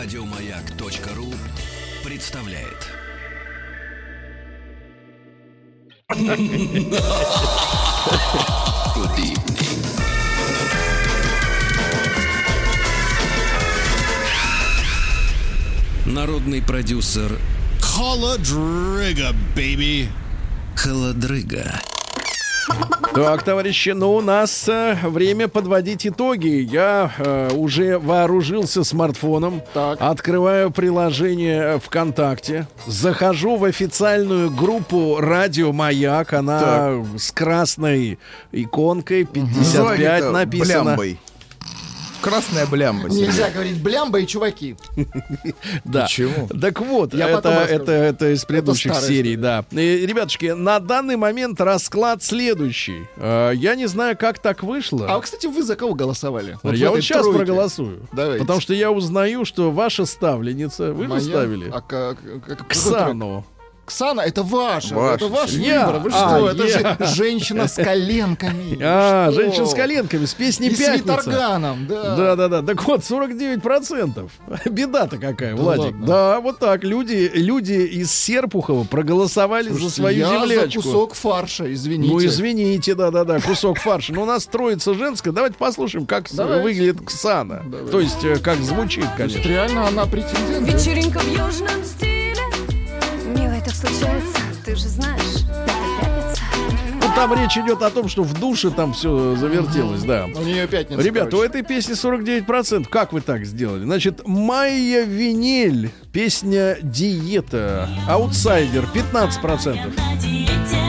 Радиомаяк.ру представляет. Народный продюсер Холодрыга, baby. Холодрыга. Так, товарищи, ну у нас э, время подводить итоги. Я э, уже вооружился смартфоном, Так. открываю приложение ВКонтакте, захожу в официальную группу Радио Маяк, она с красной иконкой 55 Называй написано. Блямбой. Красная блямба. Нельзя говорить блямба и чуваки. Да. Почему? Так вот, Я это, это, это из предыдущих старая серий, да. И, ребятушки, на данный момент расклад следующий. Э, Я не знаю, как так вышло. А, кстати, вы за кого голосовали? в я вот сейчас тройке. проголосую. Давайте. Потому что я узнаю, что ваша ставленница, вы Моя? же ставили, А как? как- Ксану. Ксана, это ваша. Ваша. Это ваш Я. выбор. Вы А, что? это я. же женщина с коленками. А, Что? женщина с коленками, с песней И с «Пятница». виторганом, да. Да, да, да. Так вот, 49%. Беда-то какая, Владик. ладно? Да, вот так. Люди, люди из Серпухова проголосовали за Слушайте, свою я землячку. за кусок фарша, извините. Ну, извините, да-да-да, кусок фарша. Но у нас троица женская. Давайте послушаем, как с- Давайте. выглядит Ксана. Давайте. То есть, э, как звучит, есть конечно. реально она претендент. Вечеринка в южном стиле случается, ты же знаешь Это пятница Ну, там речь идет о том, что в душе там все завертелось, да. У нее пятница. Ребят, у этой песни 49%. Как вы так сделали? Значит, Майя Винель, песня «Диета», «Аутсайдер» 15%.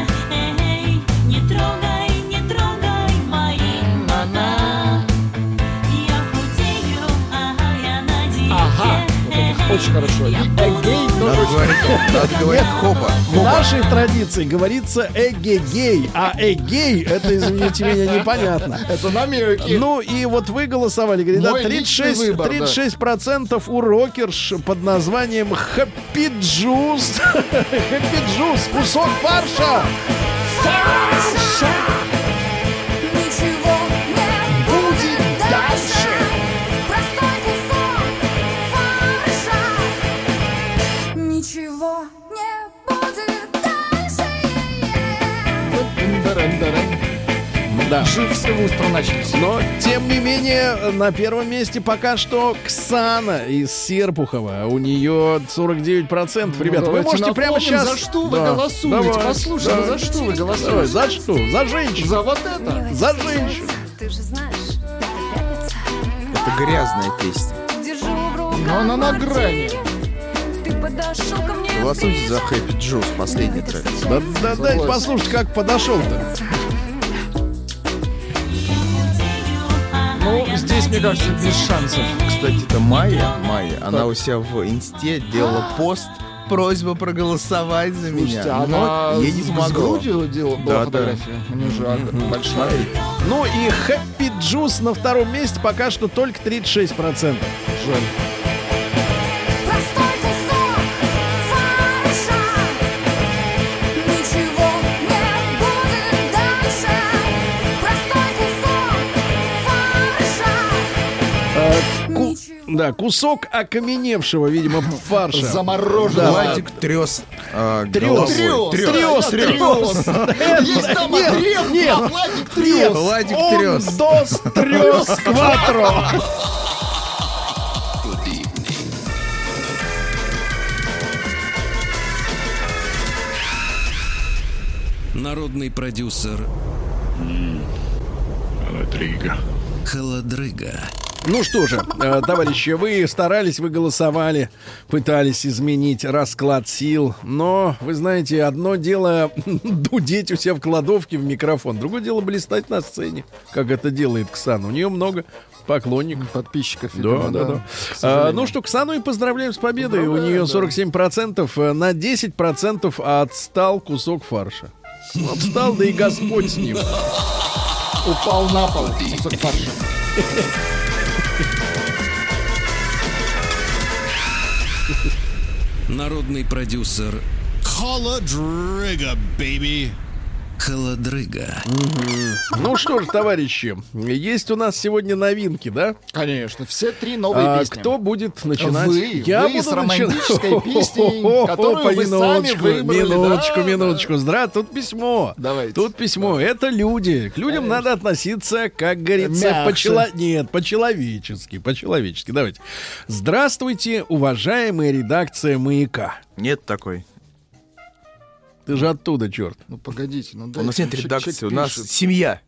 Очень хорошо. И эгей тоже очень говорить хопа. В нашей традиции говорится «эгегей», а «эгей» — это, извините меня, непонятно. Это намеки. Ну и вот вы голосовали, говорит, да, Мой личный 36, выбор, да. 36% у рокерш под названием Happy Juice. Happy Juice, кусок фарша. Ничего не будет дальше Да. Жив с устро начались. Но, тем не менее, на первом месте пока что Ксана из Серпухова. У нее 49%. Ребята, вы Ну, Давайте можете прямо напомним, сейчас... За что вы Да, голосуете? давай, Послушай, да. за что вы Давай, голосуете? за что? За женщин. За вот это? За женщин. Ты же знаешь, это Это грязная песня. Держу в руках Но она на грани. Ты подошел ко мне Голосуйте за. Happy Juice, последний трек. Да, да, дайте послушать, как подошел-то. Ну, здесь, мне кажется, без шансов. Кстати, это Майя, Майя, она у себя в инсте делала пост просьба проголосовать за меня. Слушайте, она Но ей не с- с грудью делала Да, да. фотография. Нее же аг- большая. Ну и Happy Juice на втором месте пока что только 36%. Жаль. Да, кусок окаменевшего, видимо, фарша. Замороженного. Владик трес а, Трес. Трес. Трес, Трес. трес. Есть там Нет, отрев, нет, Владик трес. Владик он трес. дос трес кватро. Народный продюсер Холодрыга. Ну что же, э, товарищи, вы старались, вы голосовали, пытались изменить расклад сил, но, вы знаете, одно дело дудеть у себя в кладовке в микрофон, другое дело блистать на сцене, как это делает Ксан. У нее много поклонников. Подписчиков, Да, видимо, да, да. к А, ну что, Ксану и поздравляем с победой. У Поздравляем, нее да. 47%, э, на 10% отстал кусок фарша. Отстал, да и Господь с ним. Упал на пол кусок фарша. Народный продюсер Холодрыга, baby. Холодрыга. Ну что ж, товарищи, есть у нас сегодня новинки, да? Конечно, все три новые А песни. кто будет начинать? Вы, Я вы буду с романтической начинать. песней, которую вы сами минуточку, выбрали, Минуточку, да, минуточку. Здра, тут письмо. Давайте. Тут письмо. Это люди. К людям надо относиться, как говорится, по-чело... Нет, по-человечески. По-человечески. Давайте. Здравствуйте, уважаемая редакция «Маяка». Нет такой. Ты же оттуда, черт. Ну погодите, ну У дайте, нас нет редакции, у нас семья.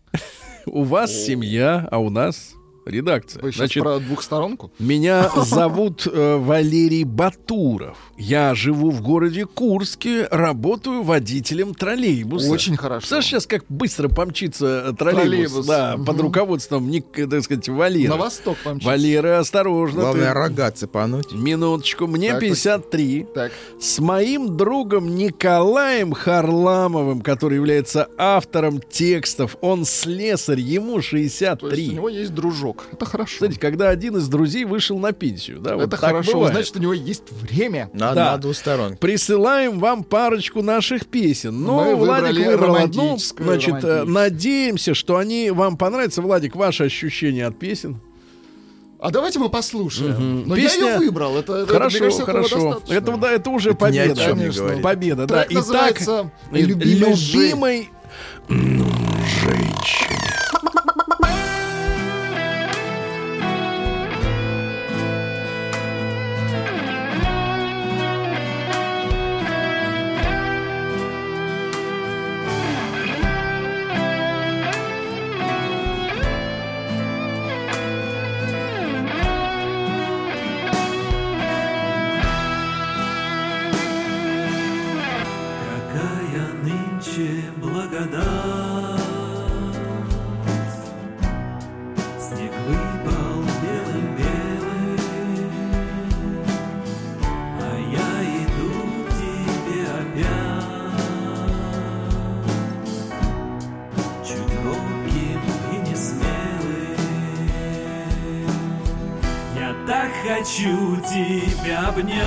У вас семья, а у нас редакция. Вы сейчас Значит, про двухсторонку? Меня зовут э, Валерий Батуров. Я живу в городе Курске, работаю водителем троллейбуса. Очень хорошо. Представляешь, сейчас как быстро помчится э, троллейбус, Троллейбус, да, мгм. под руководством, Ник- э, так сказать, Валеры. На восток помчится. Валера, осторожно. Главное, ты. рога цепануть. Минуточку, мне Так, 53. Так, С моим другом Николаем Харламовым, который является автором текстов, он слесарь, ему то есть 63. у него есть дружок. Это хорошо. Кстати, когда один из друзей вышел на пенсию, да, вот Это хорошо, бывает. значит, у него есть время. На, Да. на двусторонке. Присылаем вам парочку наших песен. Мы Ну, Владик выбрал одну. Значит, э, надеемся, что они вам понравятся. Владик, ваши ощущения от песен? А давайте мы послушаем. Но Песня- я ее выбрал. Это, это, хорошо, мне кажется, хорошо. Это, да, это уже Это ни о победа. чем не конечно. говорит. Победа, да. Трек называется «Любимой любимой женщине. Так хочу тебя обнять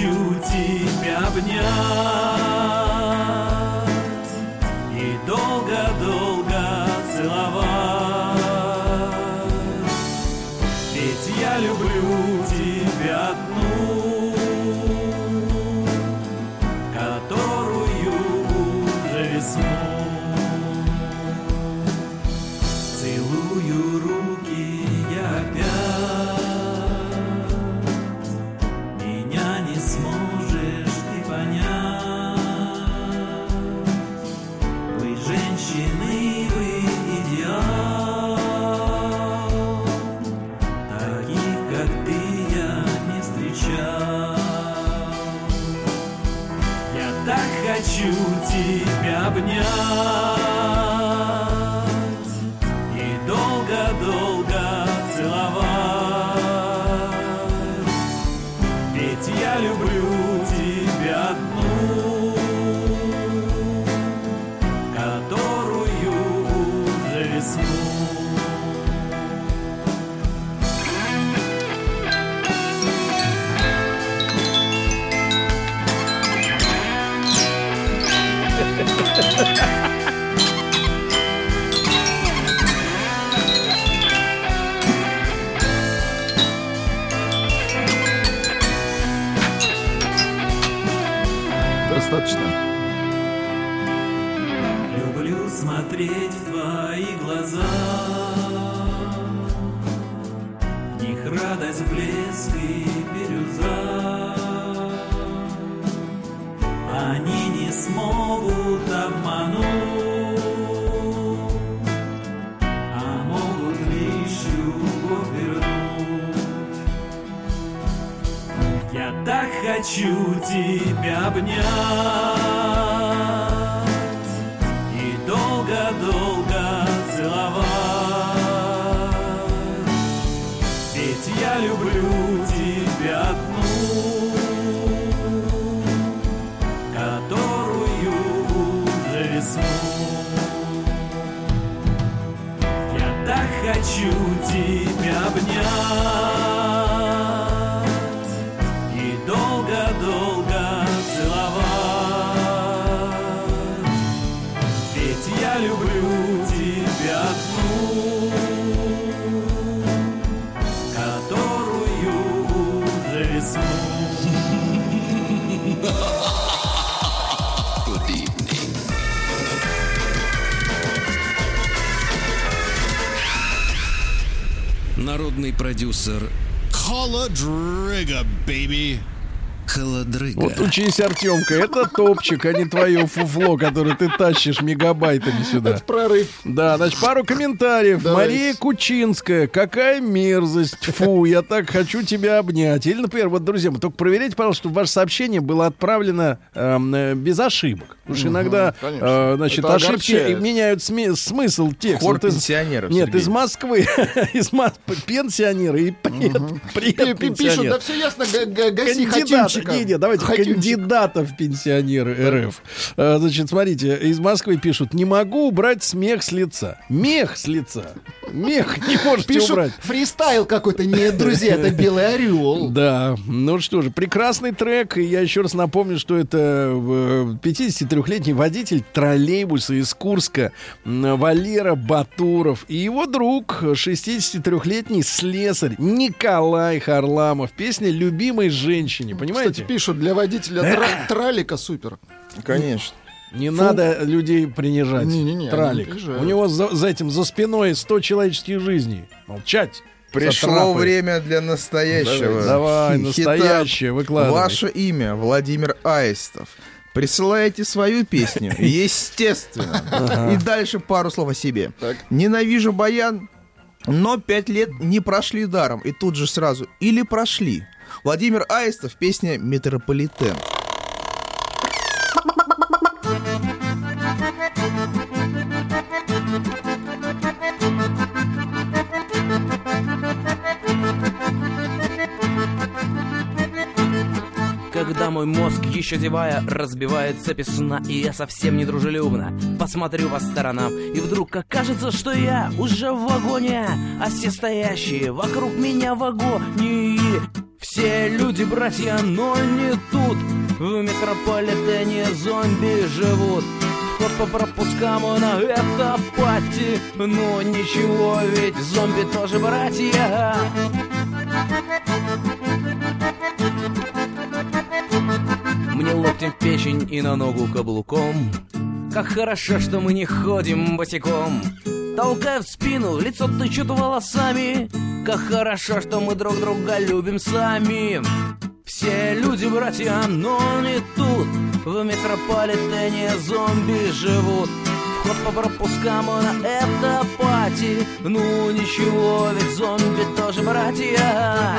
хочу тебя обнять тебя обнять тебя обнять Народный продюсер Холодрыга, baby. Холодрыга. Вот учись, Артемка, это топчик, а не твое фуфло, которое ты тащишь мегабайтами сюда. Это прорыв. Да, значит, пару комментариев. Давайте. Мария Кучинская. Какая мерзость. Фу, я так хочу тебя обнять. Или, например, вот, друзья, вы только проверяйте, пожалуйста, чтобы ваше сообщение было отправлено эм, э, без ошибок. Потому что иногда, э, значит, Это ошибки огорчает. меняют сме- смысл текста. Хор из... пенсионеров, Нет, из Москвы. из Мос... Пенсионеры и привет, Пишут, да все ясно, гаси Кандидат, не, не, давайте кандидатов пенсионеры РФ. А, значит, смотрите, из Москвы пишут, не могу убрать смех с лица. Мех с лица. Мех не можете пишут, убрать. фристайл какой-то. Нет, друзья, это Белый Орел. Да, ну что же, прекрасный трек. И я еще раз напомню, что это 53 23-летний водитель троллейбуса из Курска Валера Батуров и его друг, 63-летний слесарь Николай Харламов. Песня «Любимой женщине», понимаете? Кстати, пишут, для водителя тра- тралика супер. Конечно. Не Фу. надо людей принижать. Не-не-не, Тралик. Не У него за, за этим, за спиной 100 человеческих жизней. Молчать. Пришло время для настоящего. Давай, давай настоящее, выкладывай. Ваше имя Владимир Аистов. Присылаете свою песню, естественно. И дальше пару слов о себе. Ненавижу баян, но пять лет не прошли даром. И тут же сразу или прошли. Владимир Аистов, песня «Метрополитен». Мой мозг, еще зевая, разбивает цепи сна И я совсем не дружелюбно посмотрю по сторонам. И вдруг окажется, что я уже в вагоне А все стоящие вокруг меня в вагоне Все люди братья, но не тут. В метрополитене зомби живут. Вход по пропускам на это пати. Но ничего, ведь зомби тоже братья Мне локтем в печень и на ногу каблуком. Как хорошо, что мы не ходим босиком. Толкаю в спину, лицо тычут волосами. Как хорошо, что мы друг друга любим сами. Все люди братья, но не тут. В метрополитене зомби живут. Вход по пропускам на это пати. Ну ничего, ведь зомби тоже братья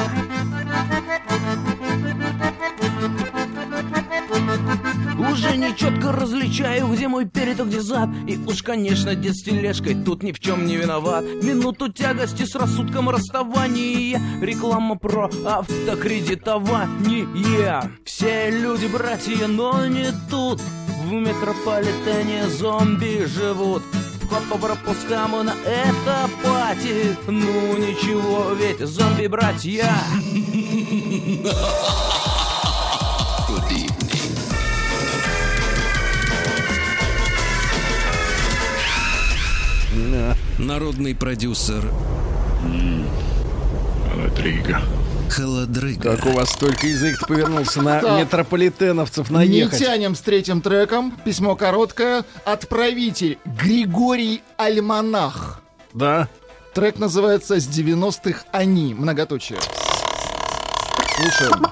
Не четко различаю, где мой перед, а где зад. И уж, конечно, дед с тележкой тут ни в чем не виноват. Минуту тягости с рассудком расставания. Реклама про автокредитование. Все люди братья, но не тут. В метрополитене зомби живут. Вход по пропускам на это пати Ну ничего, ведь зомби-братья Народный продюсер Холодрыга. Как у вас только язык повернулся на Так. метрополитеновцев Не наехать. тянем с третьим треком. Письмо короткое. Отправитель Григорий Альманах. Да. Трек называется «С 90-х они». Многоточие. Слушаем.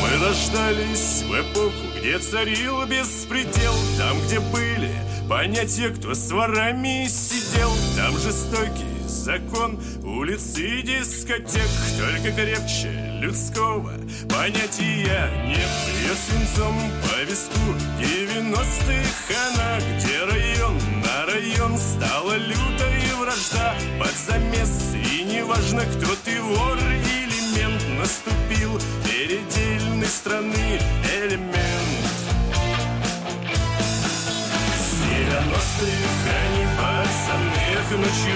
Мы рождались в эпоху, где царил беспредел Там, где были понятия, кто с ворами сидел. Там жестокий закон улиц и дискотек. Только крепче людского понятия нет. Я свинцом по виску 90-х она Где район? На район стала лютой вражда. Под замес и неважно кто ты вор или мент Наступил пацаны Ночью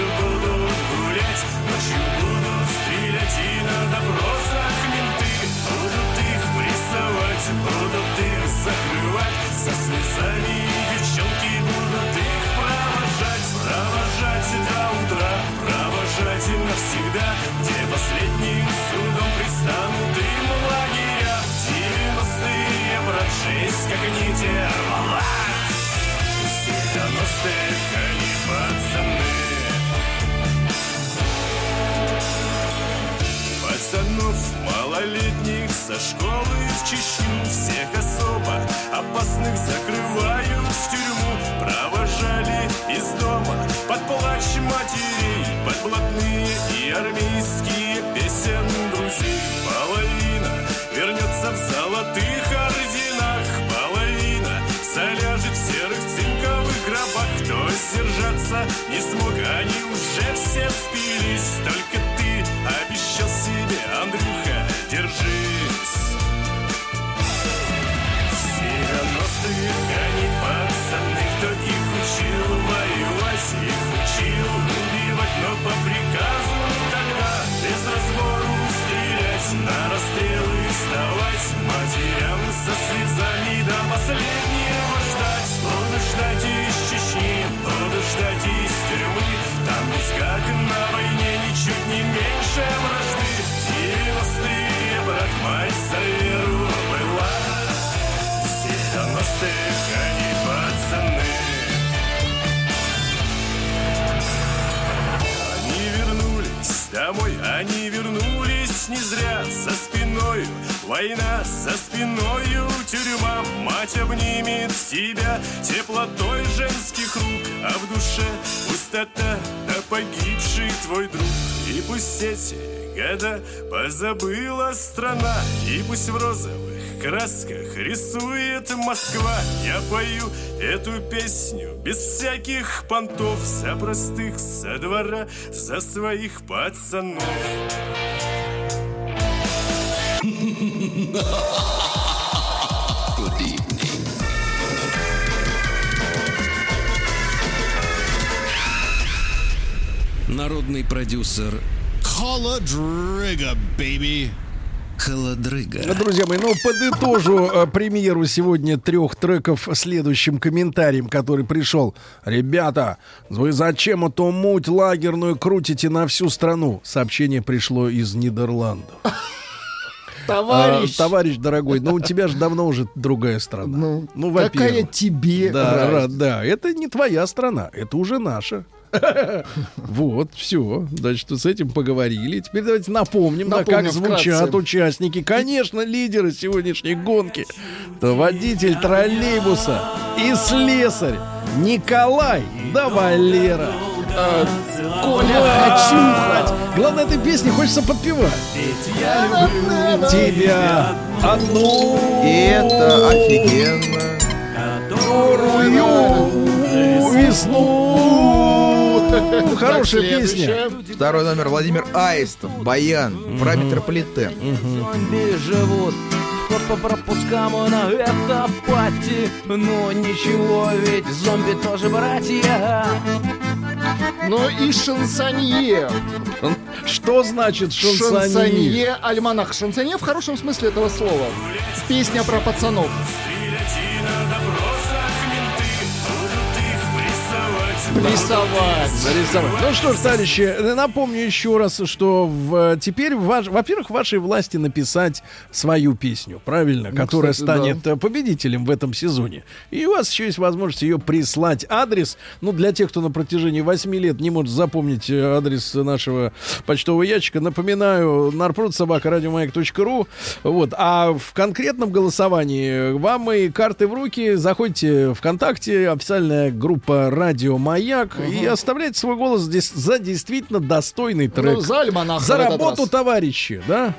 Пацанов малолетних со школы в Чечню. Всех особо опасных закрывают в тюрьму. Провожали из дома под плач матерей. Под блатные и армейские песен друзей. Половина вернется в золотых орденах. Половина заляжет в серых цинковых гробах. Кто сдержаться не смог, они уже все спились. Только со слезами до последнего ждать. Буду ждать из Чечни, буду ждать из тюрьмы. Там ведь как на войне ничуть не меньше вражды. Девяностые, брат, мать была. С девяностых они пацаны. Они вернулись домой, они вернулись не зря. За спиною война, за спиною тюрьма Мать обнимет тебя теплотой женских рук А в душе пустота, да погибший твой друг. И пусть эти года позабыла страна И пусть в розовых красках рисует Москва. Я пою эту песню без всяких понтов За простых со двора, за своих пацанов Народный продюсер Холодрыга, baby. Холодрыга. Друзья мои, ну подытожу э, премьеру сегодня трех треков следующим комментарием, который пришел. Ребята, вы зачем эту муть лагерную крутите на всю страну? Сообщение пришло из Нидерландов. Товарищ, А, товарищ дорогой, ну у тебя же давно уже другая страна. ну, Ну, какая тебе Да, ра- разница? да, это не твоя страна, это уже наша. Вот, все. Значит, с этим поговорили. Теперь давайте напомним, да, Напомним как звучат вкратце. участники. Конечно, лидеры сегодняшней гонки. Это водитель троллейбуса и слесарь Николай да Валера. А, Коля Хачуха. Главное, этой песни хочется подпевать. Тебя одну И это офигенно. которую весну. Хорошая песня. Второй номер Владимир Аистов, Баян, про метрополитен. Зомби живут по пропускам на это пати Но ничего, ведь зомби тоже братья Но и шансонье. Что значит шансонье? Шансонье, альманах. Шансонье в хорошем смысле этого слова. Песня про пацанов. Рисовать. Нарисовать. Ну что ж, товарищи, напомню еще раз, что в, теперь, ваш, во-первых, в вашей власти написать свою песню, правильно, которая Ну, кстати, станет э, победителем в этом сезоне. И у вас еще есть возможность ее прислать. Адрес, ну, для тех, кто на протяжении 8 лет не может запомнить э, адрес нашего почтового ящика, напоминаю, нарпродсобакарадиомаяк.ру. Вот. А в конкретном голосовании вам и карты в руки. Заходите ВКонтакте, официальная группа «Радио Маяк». Коньяк и оставляйте свой голос здесь за действительно достойный трек. Ну, за альманаха За работу, раз. товарищи, да?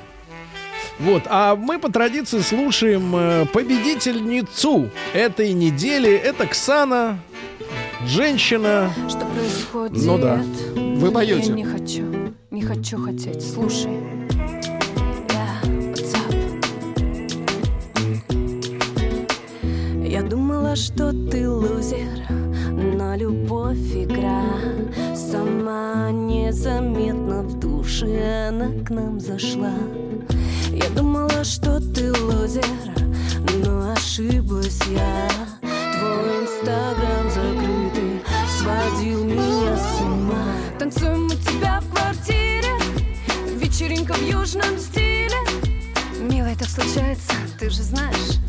Вот, а мы по традиции слушаем э, победительницу этой недели. Это Ксана, женщина. Что происходит? Ну да. Вы поете. Я не хочу, не хочу хотеть. Слушай. Я думала, что ты лузер, но любовь душе она к нам зашла. Я думала, что ты лузер, но ошиблась я. Твой инстаграм закрытый сводил меня с ума. Танцуем у тебя в квартире, вечеринка в южном стиле. Милый, так случается, ты же знаешь,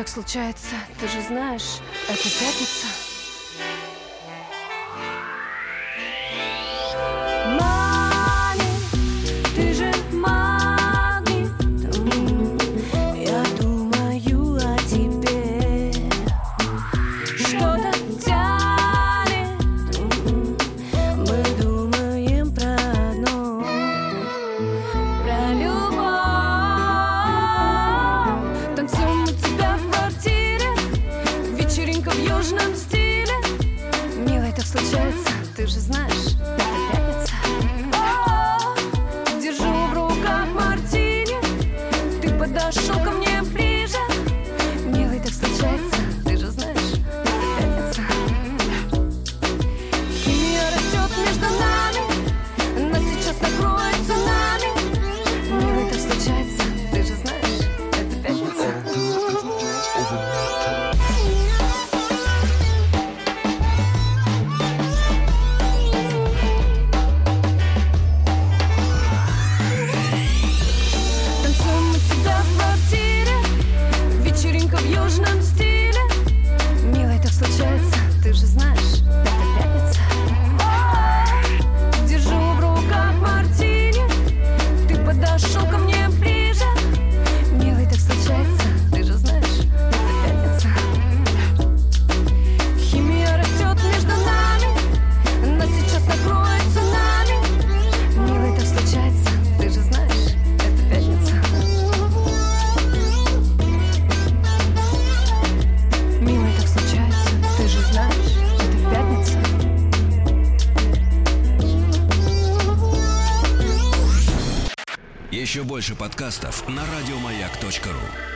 так случается, ты же знаешь, это пятница. Случается, ты же знаешь, это. Больше подкастов на радиомаяк.ру.